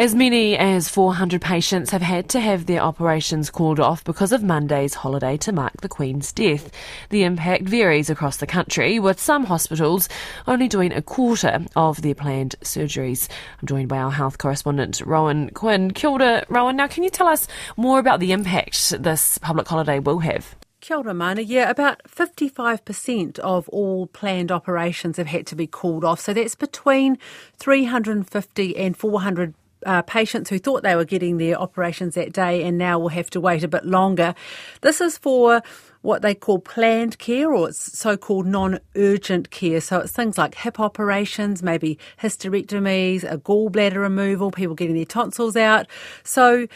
As many as 400 patients have had to have their operations called off because of Monday's holiday to mark the Queen's death. The impact varies across the country, with some hospitals only doing a quarter of their planned surgeries. I'm joined by our health correspondent, Rowan Quinn. Kia ora, Rowan, now can you tell us more about the impact this public holiday will have? Kia ora, Mana. Yeah, about 55% of all planned operations have had to be called off. So that's between 350 and 400 uh, patients who thought they were getting their operations that day and now will have to wait a bit longer. This is for what they call planned care or it's so-called non-urgent care. So it's things like hip operations, maybe hysterectomies, a gallbladder removal, people getting their tonsils out. So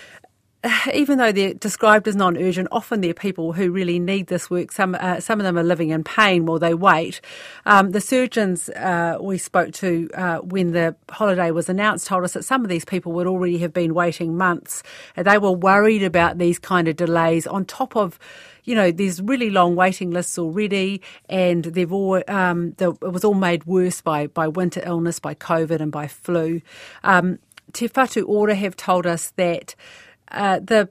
even though they're described as non-urgent, often they're people who really need this work. Some uh, some of them are living in pain while they wait. Um, the surgeons uh, we spoke to uh, when the holiday was announced told us that some of these people would already have been waiting months. They were worried about these kind of delays on top of you know, there's really long waiting lists already, and they've all um, it was all made worse by by winter illness, by COVID, and by flu. Um, Te Whatu Ora have told us that uh, the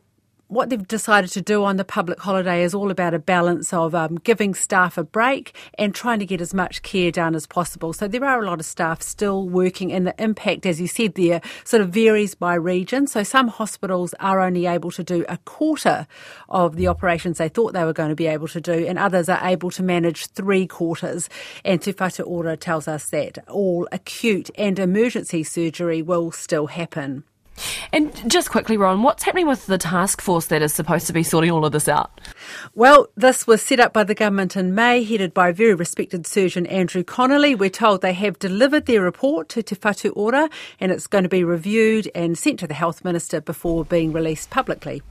what they've decided to do on the public holiday is all about a balance of um, giving staff a break and trying to get as much care done as possible. So there are a lot of staff still working, and the impact, as you said there, sort of varies by region. So some hospitals are only able to do a quarter of the operations they thought they were going to be able to do, and others are able to manage three quarters. And Whatu Ora tells us that all acute and emergency surgery will still happen. And just quickly, Ron, what's happening with the task force that is supposed to be sorting all of this out? Well, this was set up by the government in May, headed by very respected surgeon Andrew Connolly. We're told they have delivered their report to Te Whatu Ora and it's going to be reviewed and sent to the Health Minister before being released publicly.